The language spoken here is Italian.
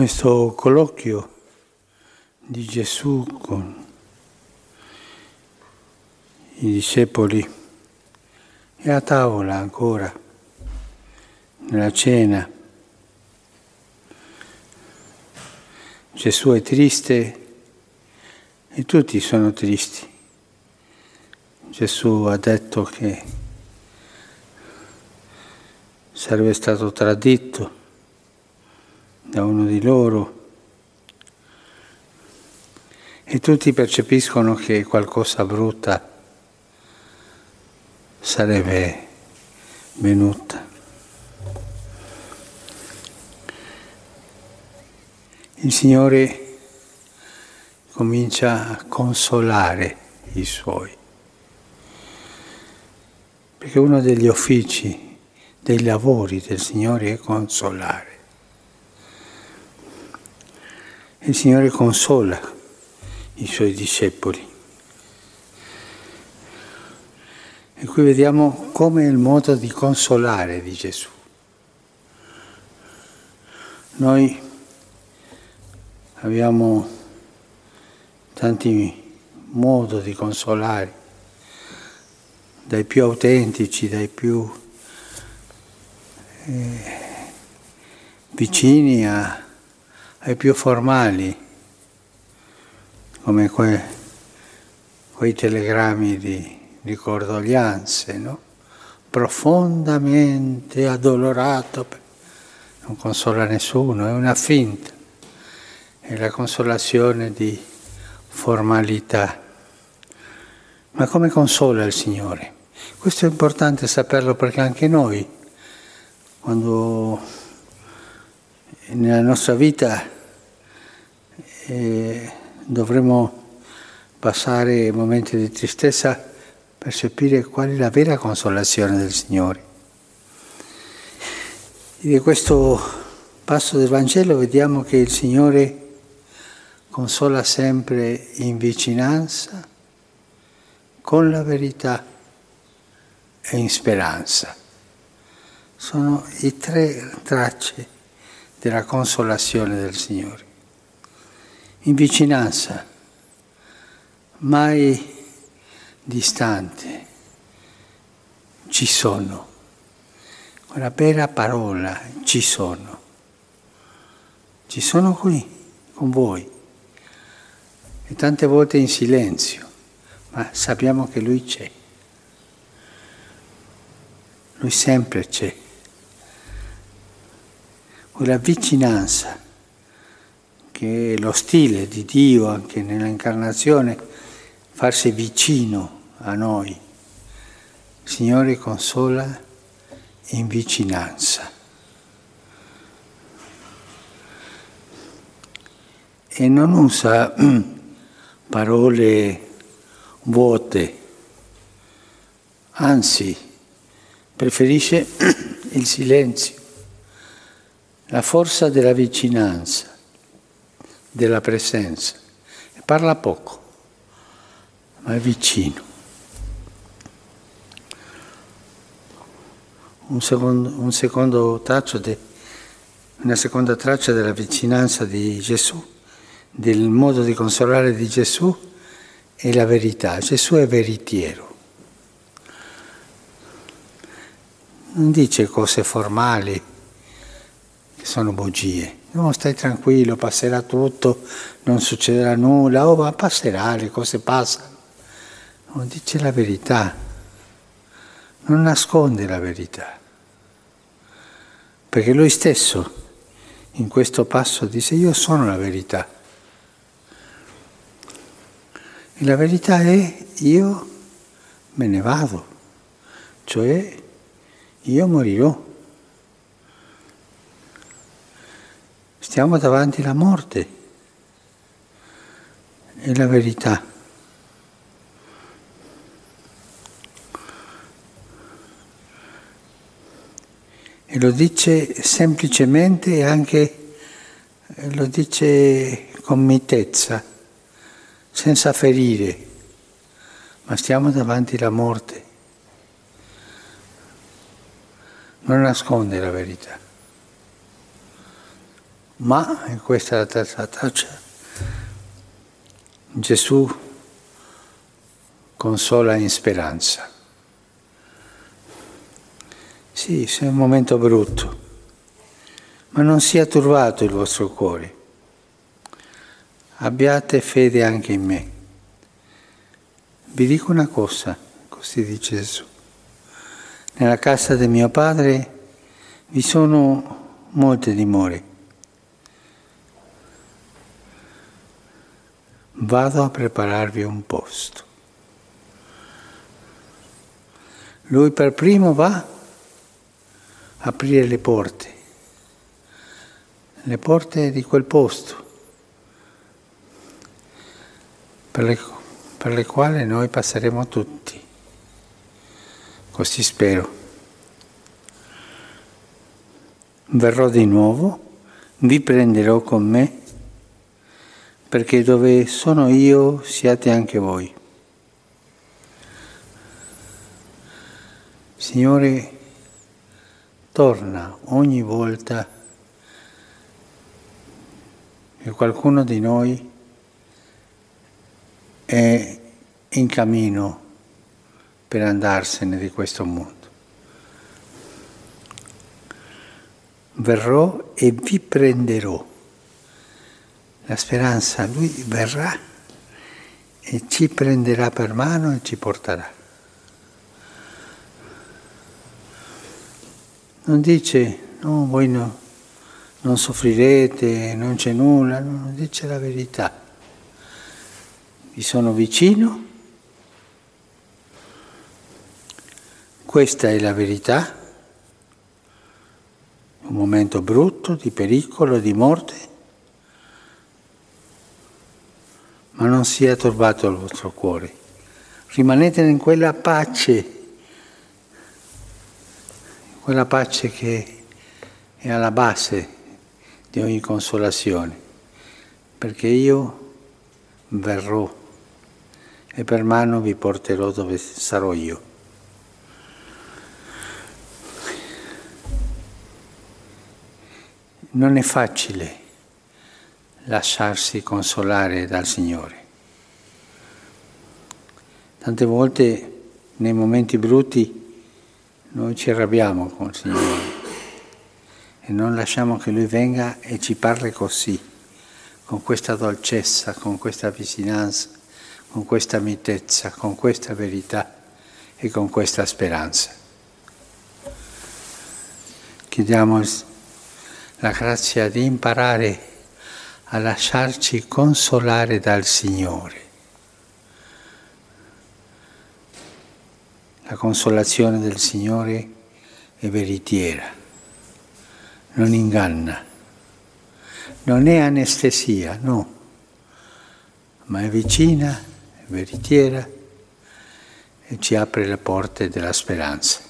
questo colloquio di Gesù con i discepoli è a tavola ancora, nella cena. Gesù è triste e tutti sono tristi. Gesù ha detto che sarebbe stato tradito da uno di loro e tutti percepiscono che qualcosa brutta sarebbe venuta. Il Signore comincia a consolare i Suoi, perché uno degli uffici, dei lavori del Signore è consolare. Il Signore consola i Suoi discepoli. E qui vediamo come il modo di consolare di Gesù. Noi abbiamo tanti modi di consolare, dai più autentici, dai più eh, vicini a, ai più formali, come que, quei telegrammi di, di condoglianze, no? profondamente addolorato, non consola nessuno, è una finta è la consolazione di formalità. Ma come consola il Signore? Questo è importante saperlo perché anche noi, quando nella nostra vita eh, dovremo passare momenti di tristezza, percepire qual è la vera consolazione del Signore. Di questo passo del Vangelo vediamo che il Signore consola sempre in vicinanza, con la verità e in speranza. Sono i tre tracce della consolazione del Signore. In vicinanza, mai distante, ci sono. Quella vera parola, ci sono. Ci sono qui con voi e tante volte in silenzio, ma sappiamo che Lui c'è. Lui sempre c'è. Quella vicinanza che è lo stile di Dio anche nell'incarnazione, farsi vicino a noi. Signore consola in vicinanza. E non usa parole vuote, anzi preferisce il silenzio, la forza della vicinanza, della presenza. Parla poco, ma è vicino. Un secondo, un secondo de, una seconda traccia della vicinanza di Gesù del modo di consolare di Gesù è la verità. Gesù è veritiero. Non dice cose formali sono bugie. No, stai tranquillo, passerà tutto, non succederà nulla, oh, ma passerà, le cose passano. Non dice la verità, non nasconde la verità. Perché lui stesso in questo passo dice io sono la verità. E la verità è io me ne vado, cioè io morirò. Stiamo davanti alla morte, è la verità. E lo dice semplicemente e anche lo dice con mitezza senza ferire, ma stiamo davanti alla morte. Non nasconde la verità. Ma, e questa è la terza traccia, Gesù consola in speranza. Sì, è un momento brutto, ma non sia turbato il vostro cuore. Abbiate fede anche in me. Vi dico una cosa, così dice Gesù. Nella casa di mio padre vi sono molte dimore. Vado a prepararvi un posto. Lui per primo va a aprire le porte, le porte di quel posto, per le, per le quali noi passeremo tutti. Così spero. Verrò di nuovo, vi prenderò con me, perché dove sono io siate anche voi. Signore, torna ogni volta che qualcuno di noi è in cammino per andarsene di questo mondo. Verrò e vi prenderò. La speranza, lui verrà e ci prenderà per mano e ci porterà. Non dice, no, voi no, non soffrirete, non c'è nulla, no, dice la verità. Vi sono vicino, questa è la verità, un momento brutto di pericolo, di morte, ma non sia turbato il vostro cuore. Rimanete in quella pace quella pace che è alla base di ogni consolazione, perché io verrò e per mano vi porterò dove sarò io. Non è facile lasciarsi consolare dal Signore. Tante volte nei momenti brutti noi ci arrabbiamo con il Signore e non lasciamo che Lui venga e ci parli così, con questa dolcezza, con questa vicinanza, con questa mitezza, con questa verità e con questa speranza. Chiediamo la grazia di imparare a lasciarci consolare dal Signore La consolazione del Signore è veritiera, non inganna, non è anestesia, no, ma è vicina, è veritiera e ci apre le porte della speranza.